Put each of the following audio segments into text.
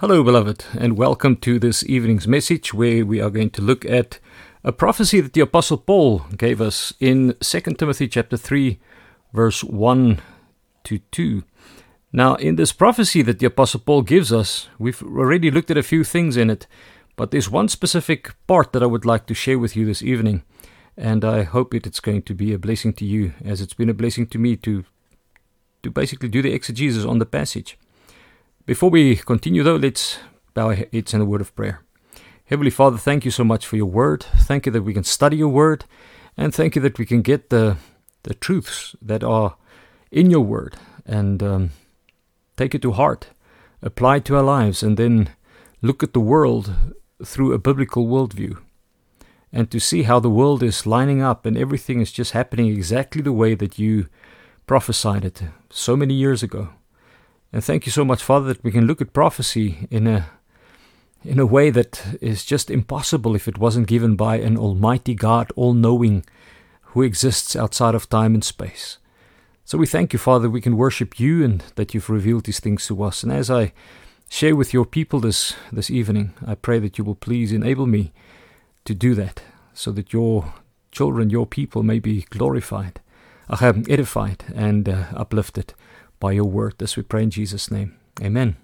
Hello, beloved, and welcome to this evening's message where we are going to look at a prophecy that the Apostle Paul gave us in 2 Timothy chapter 3, verse 1 to 2. Now, in this prophecy that the Apostle Paul gives us, we've already looked at a few things in it, but there's one specific part that I would like to share with you this evening, and I hope it, it's going to be a blessing to you, as it's been a blessing to me to, to basically do the exegesis on the passage. Before we continue, though, let's bow our in a word of prayer. Heavenly Father, thank you so much for your word. Thank you that we can study your word, and thank you that we can get the the truths that are in your word and um, take it to heart, apply it to our lives, and then look at the world through a biblical worldview. And to see how the world is lining up and everything is just happening exactly the way that you prophesied it so many years ago. And thank you so much, Father, that we can look at prophecy in a in a way that is just impossible if it wasn't given by an almighty God, all knowing, who exists outside of time and space. So we thank you, Father, we can worship you and that you've revealed these things to us. And as I share with your people this, this evening, I pray that you will please enable me to do that, so that your children, your people, may be glorified, edified, and uh, uplifted by your word. This we pray in Jesus' name. Amen.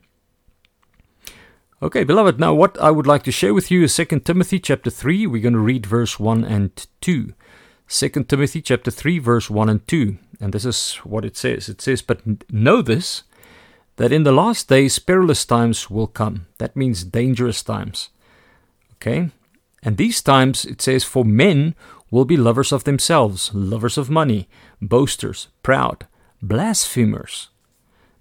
Okay, beloved, now what I would like to share with you is 2 Timothy chapter 3. We're going to read verse 1 and 2. 2 Timothy chapter 3 verse 1 and 2. And this is what it says. It says, "But know this that in the last days perilous times will come." That means dangerous times. Okay? And these times it says for men will be lovers of themselves, lovers of money, boasters, proud, blasphemers,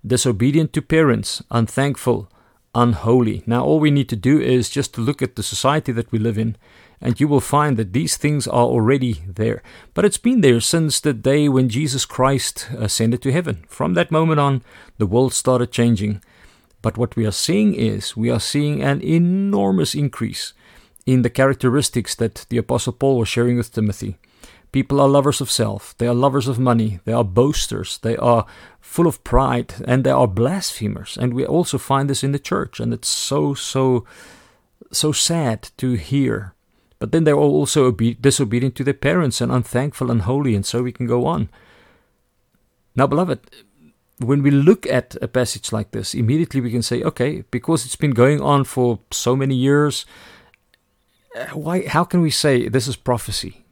disobedient to parents, unthankful, unholy. Now, all we need to do is just to look at the society that we live in, and you will find that these things are already there. But it's been there since the day when Jesus Christ ascended to heaven. From that moment on, the world started changing. But what we are seeing is we are seeing an enormous increase in the characteristics that the Apostle Paul was sharing with Timothy. People are lovers of self, they are lovers of money, they are boasters, they are full of pride, and they are blasphemers. And we also find this in the church, and it's so, so, so sad to hear. But then they're also obe- disobedient to their parents and unthankful and holy, and so we can go on. Now, beloved, when we look at a passage like this, immediately we can say, okay, because it's been going on for so many years, uh, why? How can we say this is prophecy?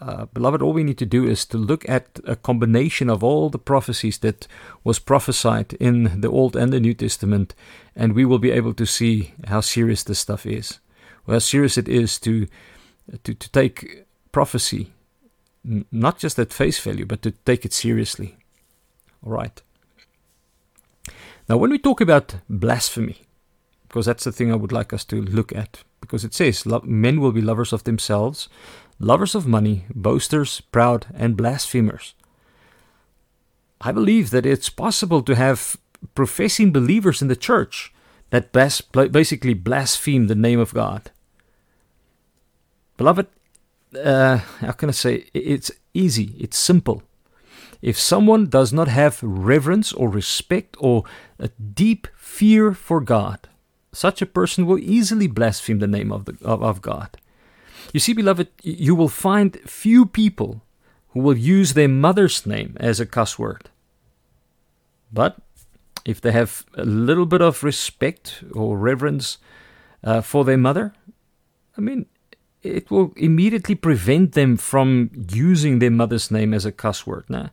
Uh, beloved, all we need to do is to look at a combination of all the prophecies that was prophesied in the Old and the New Testament, and we will be able to see how serious this stuff is, how serious it is to to, to take prophecy, n- not just at face value, but to take it seriously. All right. Now, when we talk about blasphemy, because that's the thing I would like us to look at, because it says men will be lovers of themselves lovers of money, boasters, proud, and blasphemers. I believe that it's possible to have professing believers in the church that bas- basically blaspheme the name of God. Beloved, uh, how can I say? It's easy, it's simple. If someone does not have reverence or respect or a deep fear for God, such a person will easily blaspheme the name of, the, of, of God. You see, beloved, you will find few people who will use their mother's name as a cuss word. But if they have a little bit of respect or reverence uh, for their mother, I mean, it will immediately prevent them from using their mother's name as a cuss word, nah?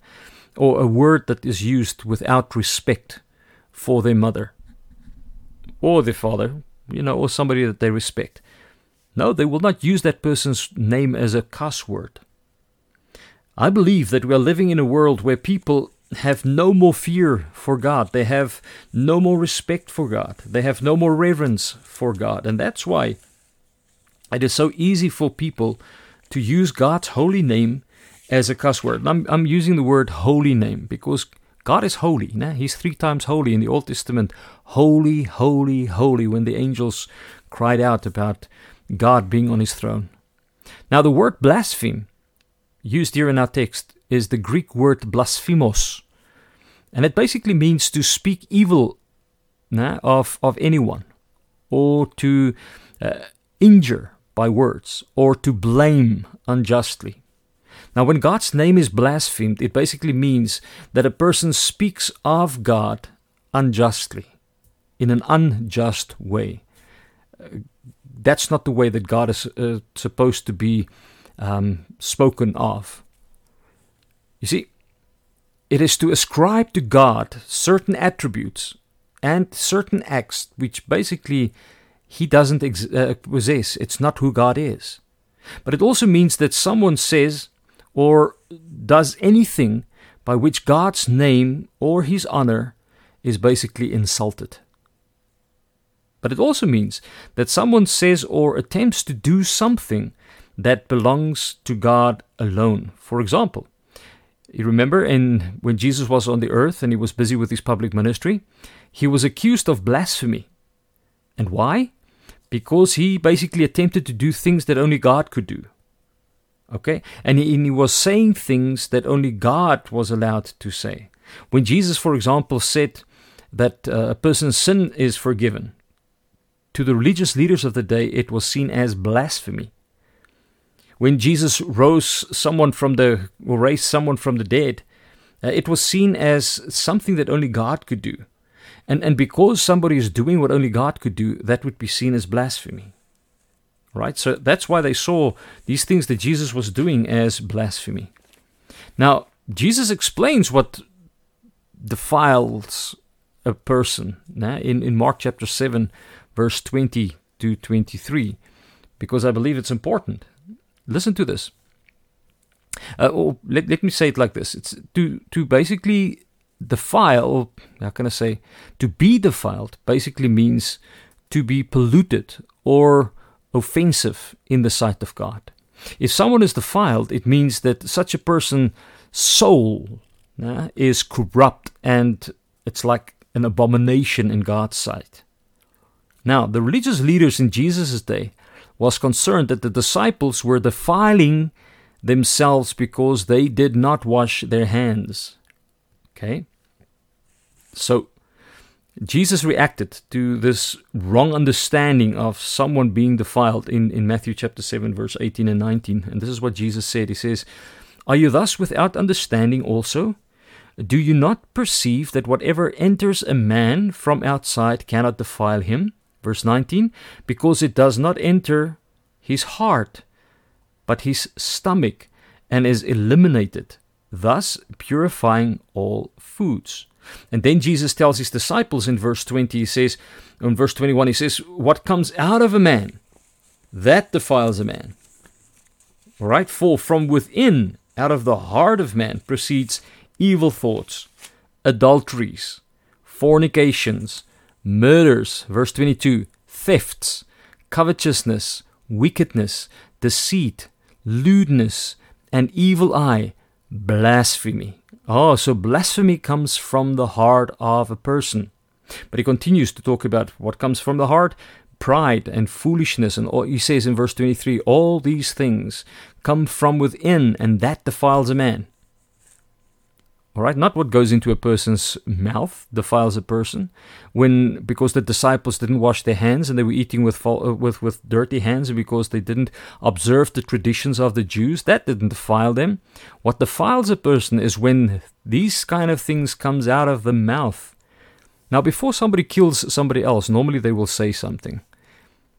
or a word that is used without respect for their mother or their father, you know, or somebody that they respect. No, they will not use that person's name as a cuss word. I believe that we are living in a world where people have no more fear for God. They have no more respect for God. They have no more reverence for God. And that's why it is so easy for people to use God's holy name as a cuss word. I'm, I'm using the word holy name because God is holy. Né? He's three times holy in the Old Testament. Holy, holy, holy. When the angels cried out about God being on his throne. Now, the word blaspheme, used here in our text, is the Greek word blasphemos, and it basically means to speak evil nah, of, of anyone, or to uh, injure by words, or to blame unjustly. Now, when God's name is blasphemed, it basically means that a person speaks of God unjustly, in an unjust way. That's not the way that God is uh, supposed to be um, spoken of. You see, it is to ascribe to God certain attributes and certain acts which basically he doesn't ex- uh, possess. It's not who God is. But it also means that someone says or does anything by which God's name or his honor is basically insulted. But it also means that someone says or attempts to do something that belongs to God alone. For example, you remember in when Jesus was on the earth and he was busy with his public ministry, he was accused of blasphemy. And why? Because he basically attempted to do things that only God could do. Okay? And he, and he was saying things that only God was allowed to say. When Jesus, for example, said that uh, a person's sin is forgiven, to the religious leaders of the day, it was seen as blasphemy. When Jesus rose someone from the or raised someone from the dead, uh, it was seen as something that only God could do. And and because somebody is doing what only God could do, that would be seen as blasphemy. Right? So that's why they saw these things that Jesus was doing as blasphemy. Now, Jesus explains what defiles a person in, in Mark chapter 7, verse 20 to 23, because I believe it's important. Listen to this. Uh, or let, let me say it like this it's to, to basically defile, how can I say, to be defiled basically means to be polluted or offensive in the sight of God. If someone is defiled, it means that such a person's soul uh, is corrupt and it's like an abomination in God's sight. Now, the religious leaders in Jesus' day was concerned that the disciples were defiling themselves because they did not wash their hands. Okay? So, Jesus reacted to this wrong understanding of someone being defiled in, in Matthew chapter 7, verse 18 and 19. And this is what Jesus said He says, Are you thus without understanding also? Do you not perceive that whatever enters a man from outside cannot defile him? Verse 19 Because it does not enter his heart, but his stomach, and is eliminated, thus purifying all foods. And then Jesus tells his disciples in verse 20, he says, in verse 21, he says, What comes out of a man, that defiles a man. Right? For from within, out of the heart of man, proceeds evil thoughts, adulteries, fornications, murders, verse 22, thefts, covetousness, wickedness, deceit, lewdness, an evil eye, blasphemy. Oh, so blasphemy comes from the heart of a person. But he continues to talk about what comes from the heart pride and foolishness. And all, he says in verse 23 all these things come from within, and that defiles a man. All right, not what goes into a person's mouth defiles a person. When because the disciples didn't wash their hands and they were eating with uh, with with dirty hands, and because they didn't observe the traditions of the Jews, that didn't defile them. What defiles a person is when these kind of things comes out of the mouth. Now, before somebody kills somebody else, normally they will say something.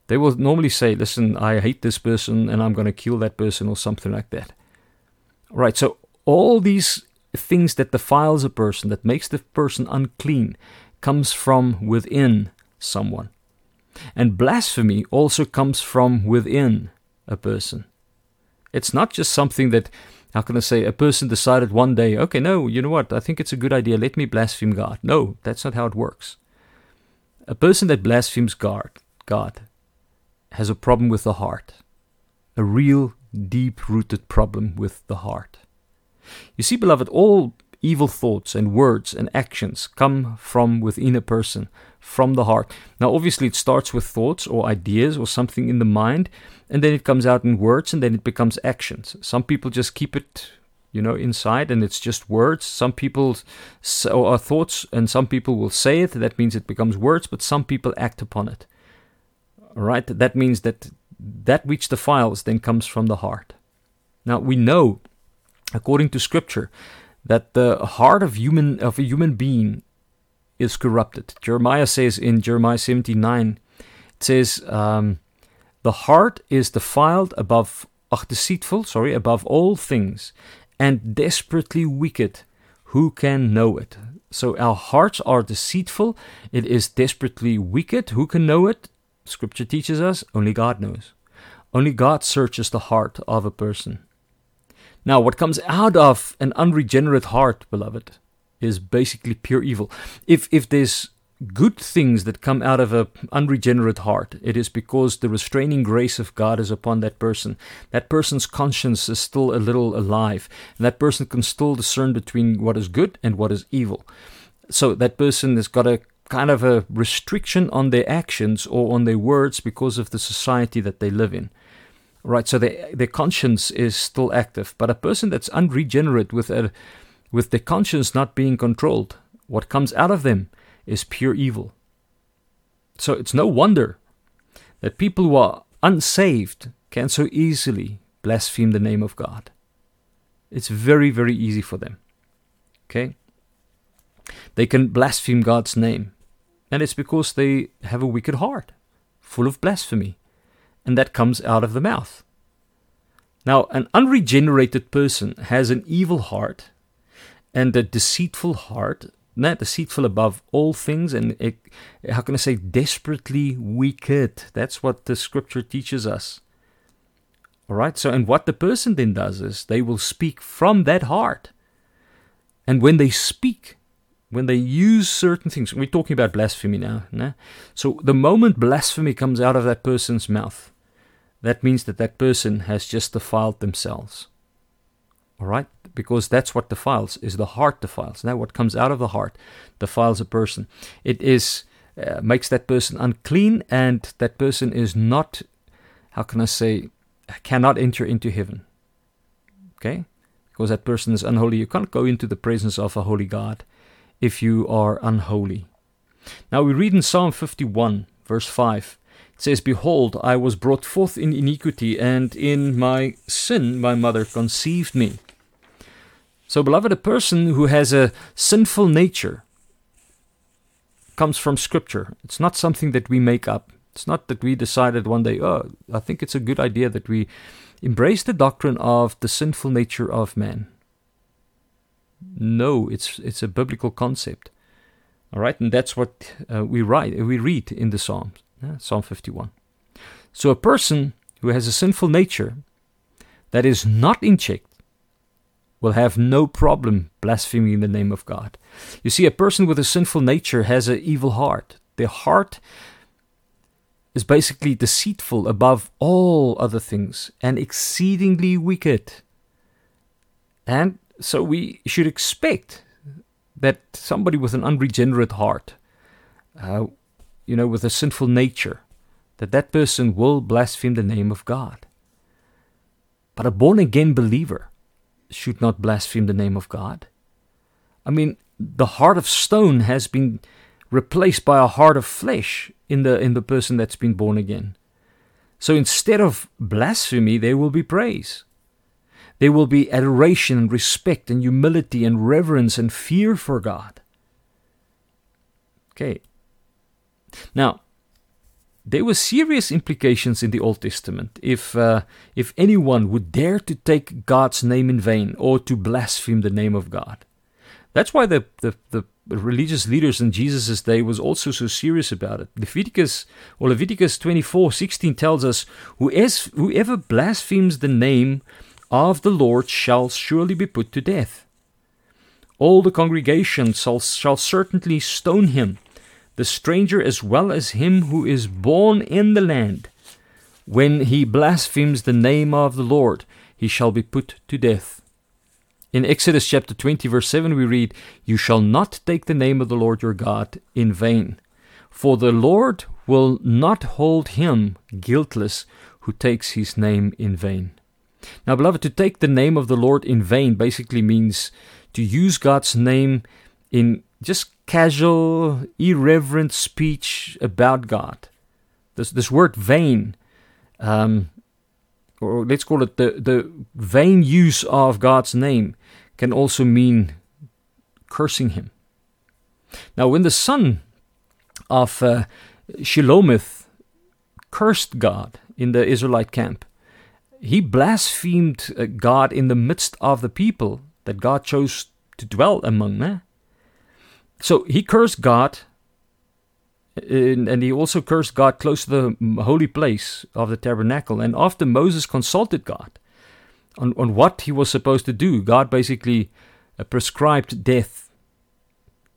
They will normally say, "Listen, I hate this person, and I'm going to kill that person," or something like that. Right. So all these things that defiles a person, that makes the person unclean, comes from within someone. And blasphemy also comes from within a person. It's not just something that, how can I say, a person decided one day, okay, no, you know what, I think it's a good idea, let me blaspheme God. No, that's not how it works. A person that blasphemes God, God has a problem with the heart, a real deep rooted problem with the heart. You see, beloved, all evil thoughts and words and actions come from within a person, from the heart. Now, obviously, it starts with thoughts or ideas or something in the mind, and then it comes out in words, and then it becomes actions. Some people just keep it you know, inside, and it's just words. Some people so are thoughts, and some people will say it. That means it becomes words, but some people act upon it. All right, that means that that which defiles then comes from the heart. Now we know, according to Scripture, that the heart of human of a human being is corrupted. Jeremiah says in Jeremiah 79, it says, um, "The heart is defiled above, ach, deceitful, sorry, above all things, and desperately wicked. Who can know it?" So our hearts are deceitful. It is desperately wicked. Who can know it? Scripture teaches us only God knows. Only God searches the heart of a person. Now, what comes out of an unregenerate heart, beloved, is basically pure evil. If if there's good things that come out of an unregenerate heart, it is because the restraining grace of God is upon that person. That person's conscience is still a little alive, and that person can still discern between what is good and what is evil. So that person has got a kind of a restriction on their actions or on their words because of the society that they live in right? So their their conscience is still active, but a person that's unregenerate with a with their conscience not being controlled, what comes out of them is pure evil. So it's no wonder that people who are unsaved can so easily blaspheme the name of God. It's very, very easy for them. Okay? They can blaspheme God's name. And it's because they have a wicked heart, full of blasphemy and that comes out of the mouth. Now, an unregenerated person has an evil heart and a deceitful heart, not deceitful above all things, and it, how can I say, desperately wicked. That's what the scripture teaches us. All right, so, and what the person then does is they will speak from that heart. And when they speak, when they use certain things, we're talking about blasphemy now. No? So the moment blasphemy comes out of that person's mouth, that means that that person has just defiled themselves. All right? Because that's what defiles, is the heart defiles. Now, what comes out of the heart defiles a person. It is uh, makes that person unclean, and that person is not, how can I say, cannot enter into heaven. Okay? Because that person is unholy. You can't go into the presence of a holy God if you are unholy. Now we read in Psalm 51, verse 5 says, Behold, I was brought forth in iniquity, and in my sin my mother conceived me. So, beloved, a person who has a sinful nature comes from Scripture. It's not something that we make up. It's not that we decided one day, oh, I think it's a good idea that we embrace the doctrine of the sinful nature of man. No, it's it's a biblical concept. All right, and that's what uh, we write, we read in the Psalms. Psalm 51. So a person who has a sinful nature that is not in check will have no problem blaspheming the name of God. You see, a person with a sinful nature has an evil heart. Their heart is basically deceitful above all other things and exceedingly wicked. And so we should expect that somebody with an unregenerate heart uh, you know, with a sinful nature, that that person will blaspheme the name of God. But a born again believer should not blaspheme the name of God. I mean, the heart of stone has been replaced by a heart of flesh in the in the person that's been born again. So instead of blasphemy, there will be praise. There will be adoration and respect and humility and reverence and fear for God. Okay, now, there were serious implications in the Old Testament if uh, if anyone would dare to take God's name in vain or to blaspheme the name of God. That's why the, the, the religious leaders in Jesus' day was also so serious about it. Leviticus or Leviticus 24:16 tells us, Whoever blasphemes the name of the Lord shall surely be put to death. All the congregation shall, shall certainly stone him the stranger as well as him who is born in the land. When he blasphemes the name of the Lord, he shall be put to death. In Exodus chapter 20, verse 7, we read, You shall not take the name of the Lord your God in vain, for the Lord will not hold him guiltless who takes his name in vain. Now, beloved, to take the name of the Lord in vain basically means to use God's name in just casual, irreverent speech about God. This, this word vain, um, or let's call it the, the vain use of God's name, can also mean cursing Him. Now, when the son of uh, Shelomith cursed God in the Israelite camp, he blasphemed uh, God in the midst of the people that God chose to dwell among. Eh? So he cursed God, and, he also cursed God close to the holy place of the tabernacle. And after Moses consulted God on, on what he was supposed to do, God basically uh, prescribed death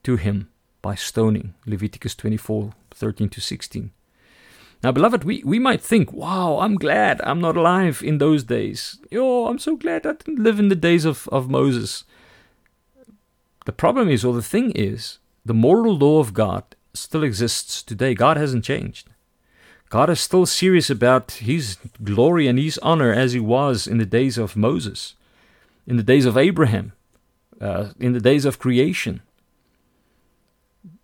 to him by stoning. Leviticus 24 13 to 16. Now, beloved, we, we might think, wow, I'm glad I'm not alive in those days. Oh, I'm so glad I didn't live in the days of, of Moses. The problem is, or the thing is, the moral law of God still exists today. God hasn't changed. God is still serious about his glory and his honor as he was in the days of Moses, in the days of Abraham, uh, in the days of creation.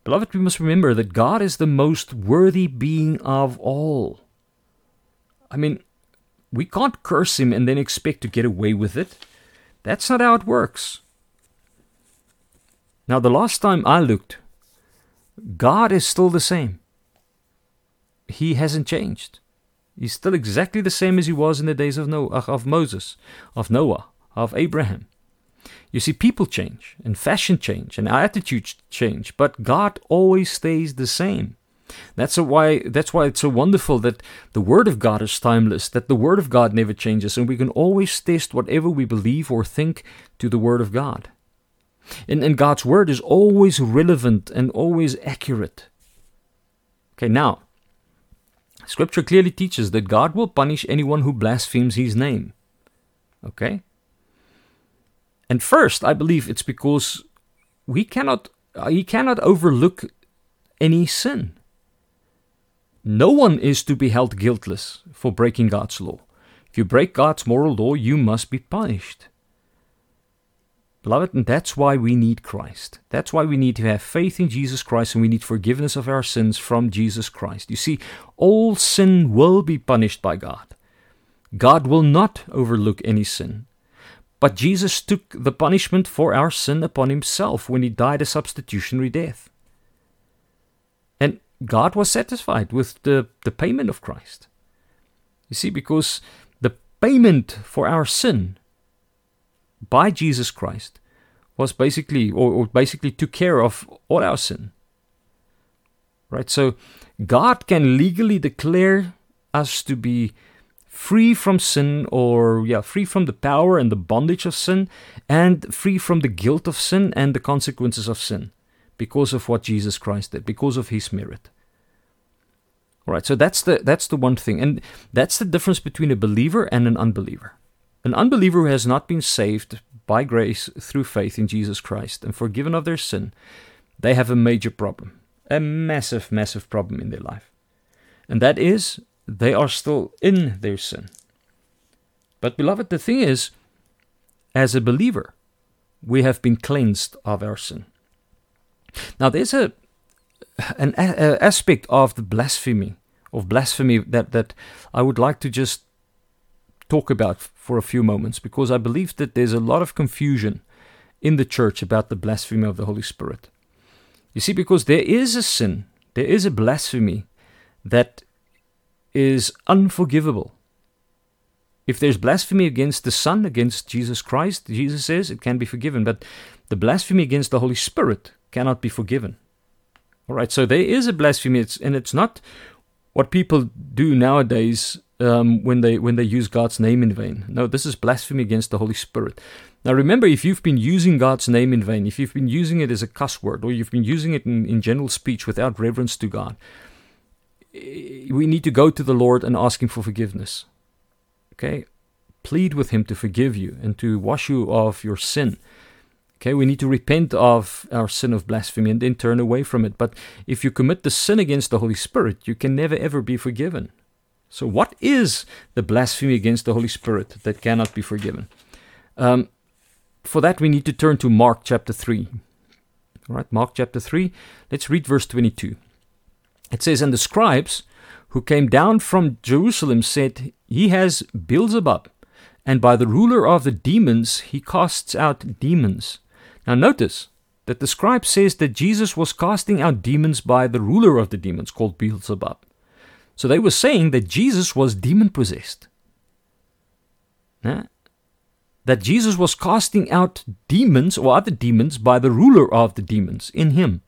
Beloved, we must remember that God is the most worthy being of all. I mean, we can't curse him and then expect to get away with it. That's not how it works. Now, the last time I looked, God is still the same. He hasn't changed. He's still exactly the same as he was in the days of Noah, uh, of Moses, of Noah, of Abraham. You see, people change, and fashion change, and attitudes change, but God always stays the same. That's why that's why it's so wonderful that the Word of God is timeless, that the Word of God never changes, and we can always test whatever we believe or think to the Word of God. And, and God's Word is always relevant and always accurate. Okay, now, Scripture clearly teaches that God will punish anyone who blasphemes His name. Okay? And first, I believe it's because we cannot uh, he cannot overlook any sin. No one is to be held guiltless for breaking God's law. If you break God's moral law, you must be punished. Beloved, and that's why we need Christ. That's why we need to have faith in Jesus Christ and we need forgiveness of our sins from Jesus Christ. You see, all sin will be punished by God. God will not overlook any sin. But Jesus took the punishment for our sin upon himself when he died a substitutionary death. And God was satisfied with the, the payment of Christ. You see, because the payment for our sin by Jesus Christ was basically, or, or basically took care of all our sin. Right? So God can legally declare us to be free from sin or yeah free from the power and the bondage of sin and free from the guilt of sin and the consequences of sin because of what Jesus Christ did because of his merit all right so that's the that's the one thing and that's the difference between a believer and an unbeliever an unbeliever who has not been saved by grace through faith in Jesus Christ and forgiven of their sin they have a major problem a massive massive problem in their life and that is they are still in their sin. But, beloved, the thing is, as a believer, we have been cleansed of our sin. Now, there's a an a, aspect of the blasphemy of blasphemy that that I would like to just talk about for a few moments because I believe that there's a lot of confusion in the church about the blasphemy of the Holy Spirit. You see, because there is a sin, there is a blasphemy that is unforgivable. If there's blasphemy against the Son, against Jesus Christ, Jesus says it can be forgiven, but the blasphemy against the Holy Spirit cannot be forgiven. All right, so there is a blasphemy, it's, and it's not what people do nowadays um, when they when they use God's name in vain. No, this is blasphemy against the Holy Spirit. Now, remember, if you've been using God's name in vain, if you've been using it as a cuss word, or you've been using it in, in general speech without reverence to God, we need to go to the Lord and ask Him for forgiveness. Okay? Plead with Him to forgive you and to wash you of your sin. Okay, we need to repent of our sin of blasphemy and then turn away from it. But if you commit the sin against the Holy Spirit, you can never ever be forgiven. So, what is the blasphemy against the Holy Spirit that cannot be forgiven? Um, for that, we need to turn to Mark chapter 3. All right, Mark chapter 3. Let's read verse 22. It says, And the scribes who came down from Jerusalem said, He has Beelzebub, and by the ruler of the demons he casts out demons. Now, notice that the scribe says that Jesus was casting out demons by the ruler of the demons called Beelzebub. So they were saying that Jesus was demon possessed. That Jesus was casting out demons or other demons by the ruler of the demons in him.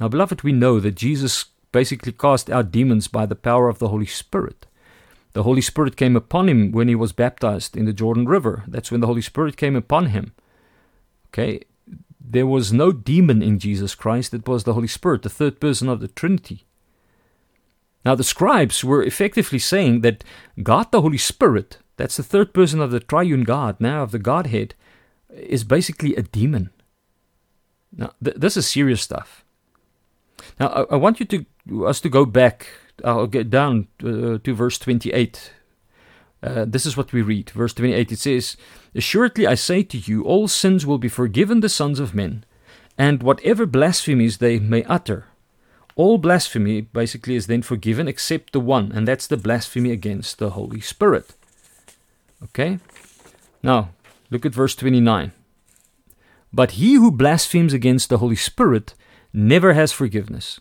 Now, beloved, we know that Jesus basically cast out demons by the power of the Holy Spirit. The Holy Spirit came upon him when he was baptized in the Jordan River. That's when the Holy Spirit came upon him. Okay, there was no demon in Jesus Christ, it was the Holy Spirit, the third person of the Trinity. Now, the scribes were effectively saying that God the Holy Spirit, that's the third person of the triune God, now of the Godhead, is basically a demon. Now, th- this is serious stuff. Now, I, I want you to us to go back. I'll get down uh, to verse 28. Uh, this is what we read. Verse 28 it says, Assuredly I say to you, all sins will be forgiven the sons of men, and whatever blasphemies they may utter. All blasphemy basically is then forgiven except the one, and that's the blasphemy against the Holy Spirit. Okay? Now, look at verse 29. But he who blasphemes against the Holy Spirit never has forgiveness,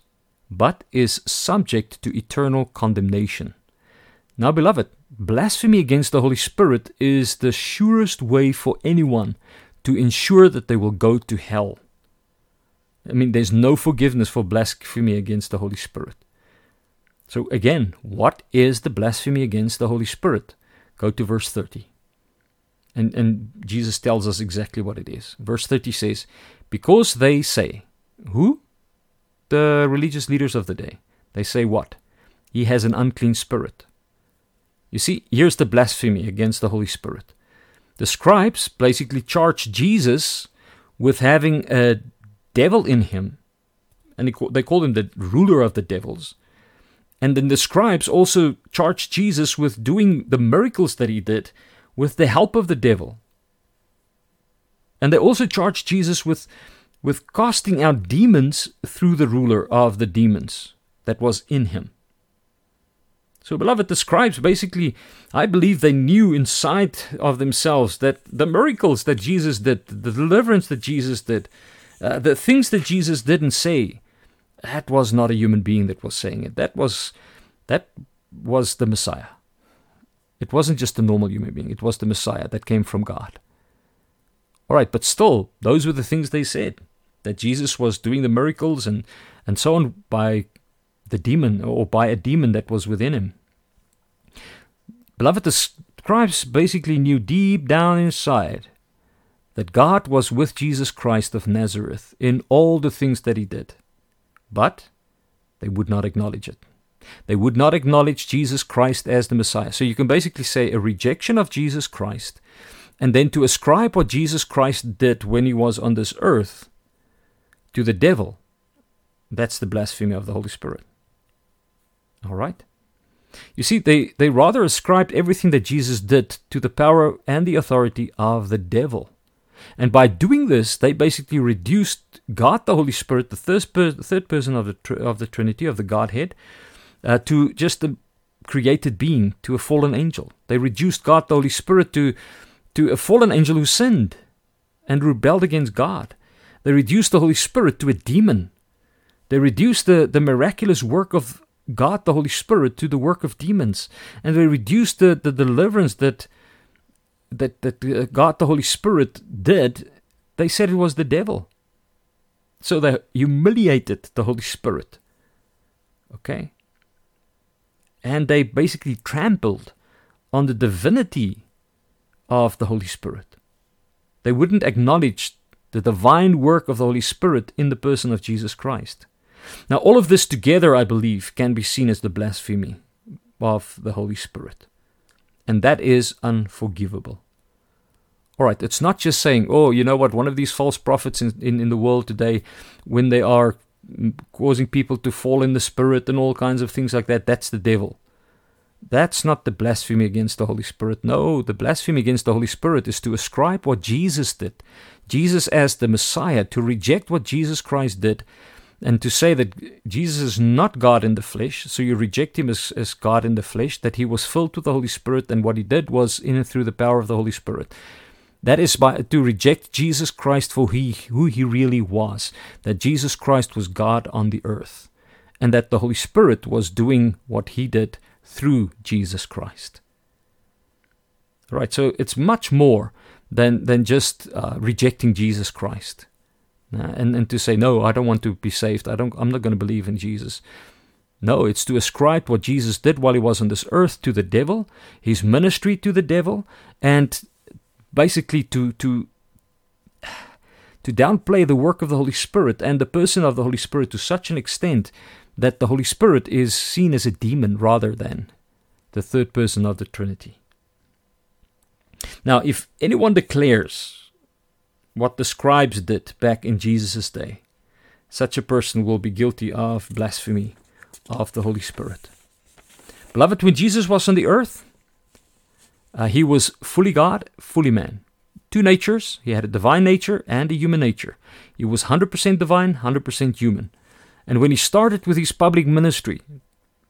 but is subject to eternal condemnation. Now, beloved, blasphemy against the Holy Spirit is the surest way for anyone to ensure that they will go to hell. I mean, there's no forgiveness for blasphemy against the Holy Spirit. So, again, what is the blasphemy against the Holy Spirit? Go to verse 30. And, and Jesus tells us exactly what it is. Verse 30 says, Because they say, Who? The religious leaders of the day. They say what? He has an unclean spirit. You see, here's the blasphemy against the Holy Spirit. The scribes basically charge Jesus with having a devil in him, and they call him the ruler of the devils. And then the scribes also charged Jesus with doing the miracles that he did with the help of the devil. And they also charged Jesus with, with casting out demons through the ruler of the demons that was in him. So, beloved, the scribes basically, I believe they knew inside of themselves that the miracles that Jesus did, the deliverance that Jesus did, uh, the things that Jesus didn't say, that was not a human being that was saying it. That was that was the Messiah. It wasn't just a normal human being. It was the Messiah that came from God. All right, but still, those were the things they said that Jesus was doing the miracles and and so on by the demon or by a demon that was within him. Beloved, the scribes basically knew deep down inside that God was with Jesus Christ of Nazareth in all the things that he did. But they would not acknowledge it. They would not acknowledge Jesus Christ as the Messiah. So you can basically say a rejection of Jesus Christ, and then to ascribe what Jesus Christ did when he was on this earth to the devil, that's the blasphemy of the Holy Spirit. All right? You see, they, they rather ascribed everything that Jesus did to the power and the authority of the devil. And by doing this, they basically reduced God, the Holy Spirit, the third, per- third person of the, tr- of the Trinity, of the Godhead, uh, to just a created being, to a fallen angel. They reduced God, the Holy Spirit, to, to a fallen angel who sinned and rebelled against God. They reduced the Holy Spirit to a demon. They reduced the, the miraculous work of God, the Holy Spirit, to the work of demons, and they reduced the, the deliverance that that that uh, God, the Holy Spirit, did. They said it was the devil. So they humiliated the Holy Spirit. Okay, and they basically trampled on the divinity of the Holy Spirit. They wouldn't acknowledge the divine work of the Holy Spirit in the person of Jesus Christ. Now, all of this together, I believe, can be seen as the blasphemy of the Holy Spirit. And that is unforgivable. All right, it's not just saying, oh, you know what, one of these false prophets in, in, in the world today, when they are mm, causing people to fall in the spirit and all kinds of things like that, that's the devil. That's not the blasphemy against the Holy Spirit. No, the blasphemy against the Holy Spirit is to ascribe what Jesus did, Jesus as the Messiah, to reject what Jesus Christ did, and to say that Jesus is not God in the flesh, so you reject him as, as God in the flesh, that he was filled with the Holy Spirit, and what he did was in and through the power of the Holy Spirit. That is by to reject Jesus Christ for he, who he really was, that Jesus Christ was God on the earth, and that the Holy Spirit was doing what he did through Jesus Christ. Right, so it's much more than than just uh, rejecting Jesus Christ, uh, and and to say no, I don't want to be saved. I don't. I'm not going to believe in Jesus. No, it's to ascribe what Jesus did while he was on this earth to the devil, his ministry to the devil, and basically to to to downplay the work of the Holy Spirit and the person of the Holy Spirit to such an extent that the Holy Spirit is seen as a demon rather than the third person of the Trinity. Now, if anyone declares what the scribes did back in Jesus' day, such a person will be guilty of blasphemy of the Holy Spirit. Beloved, when Jesus was on the earth, uh, he was fully God, fully man. Two natures. He had a divine nature and a human nature. He was 100% divine, 100% human. And when he started with his public ministry,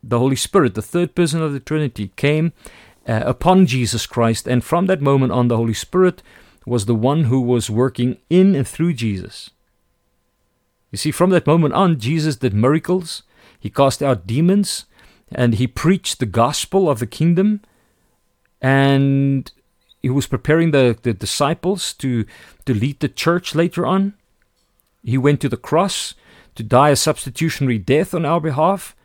the Holy Spirit, the third person of the Trinity, came uh, upon Jesus Christ. And from that moment on, the Holy Spirit was the one who was working in and through Jesus. You see, from that moment on, Jesus did miracles, he cast out demons, and he preached the gospel of the kingdom. And he was preparing the, the disciples to, to lead the church later on. He went to the cross to die a substitutionary death on our behalf.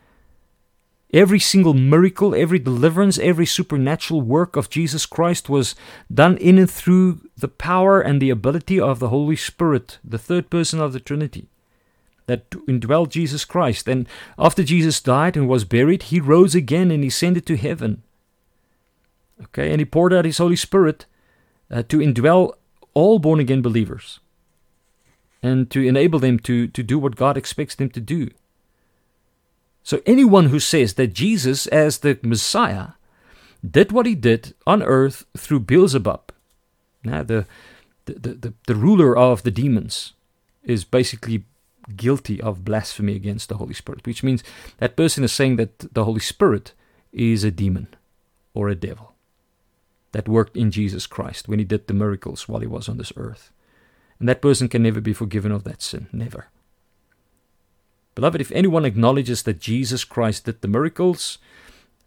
Every single miracle, every deliverance, every supernatural work of Jesus Christ was done in and through the power and the ability of the Holy Spirit, the third person of the Trinity, that indwelt Jesus Christ. And after Jesus died and was buried, he rose again and ascended to heaven. Okay, and he poured out his Holy Spirit uh, to indwell all born again believers and to enable them to, to do what God expects them to do. So, anyone who says that Jesus, as the Messiah, did what he did on earth through Beelzebub, now the, the, the, the ruler of the demons, is basically guilty of blasphemy against the Holy Spirit, which means that person is saying that the Holy Spirit is a demon or a devil that worked in Jesus Christ when he did the miracles while he was on this earth. And that person can never be forgiven of that sin. Never. Beloved, if anyone acknowledges that Jesus Christ did the miracles,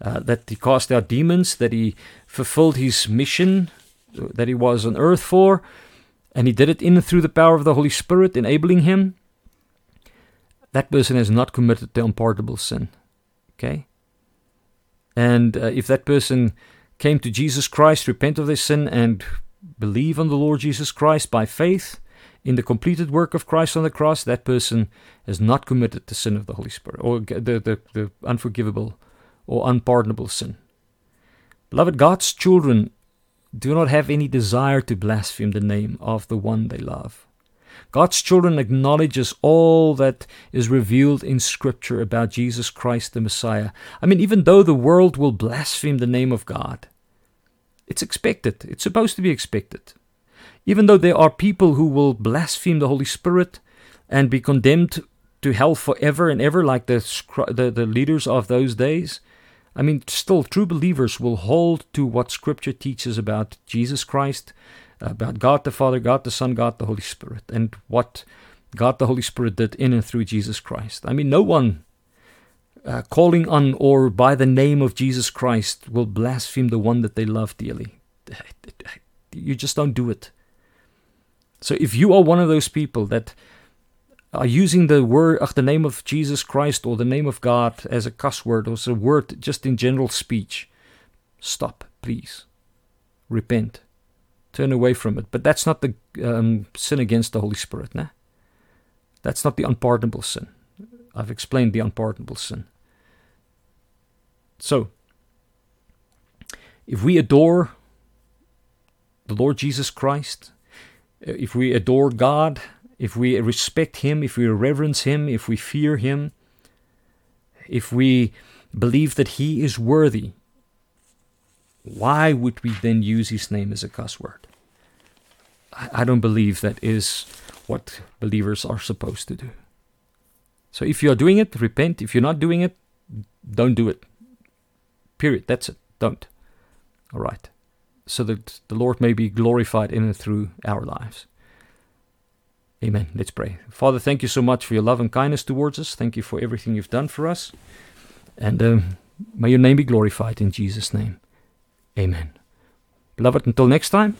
uh, that he cast out demons, that he fulfilled his mission uh, that he was on earth for, and he did it in and through the power of the Holy Spirit, enabling him, that person has not committed the unpardonable sin. Okay? And uh, if that person came to Jesus Christ, repent of their sin, and believe on the Lord Jesus Christ by faith in the completed work of Christ on the cross, that person has not committed the sin of the Holy Spirit or the, the, the unforgivable or unpardonable sin. Beloved, God's children do not have any desire to blaspheme the name of the one they love. God's children acknowledges all that is revealed in Scripture about Jesus Christ the Messiah. I mean, even though the world will blaspheme the name of God, it's expected. It's supposed to be expected. Even though there are people who will blaspheme the Holy Spirit and be condemned to hell forever and ever, like the, the, the leaders of those days, I mean, still, true believers will hold to what Scripture teaches about Jesus Christ, about God the Father, God the Son, God the Holy Spirit, and what God the Holy Spirit did in and through Jesus Christ. I mean, no one uh, calling on or by the name of Jesus Christ will blaspheme the one that they love dearly. You just don't do it. So if you are one of those people that are using the word of the name of Jesus Christ or the name of God as a cuss word or as a word just in general speech, stop, please. Repent. Turn away from it. But that's not the um, sin against the Holy Spirit, nah? That's not the unpardonable sin. I've explained the unpardonable sin. So, if we adore the Lord Jesus Christ, uh, if we adore God, if we respect Him, if we reverence Him, if we fear Him, if we believe that He is worthy why would we then use his name as a cuss word? I, I don't believe that is what believers are supposed to do. So if you are doing it, repent. If you're not doing it, don't do it. Period. That's it. Don't. All right. So that the Lord may be glorified in and through our lives. Amen. Let's pray. Father, thank you so much for your love and kindness towards us. Thank you for everything you've done for us. And um, may your name be glorified in Jesus' name. Amen. Beloved, until next time,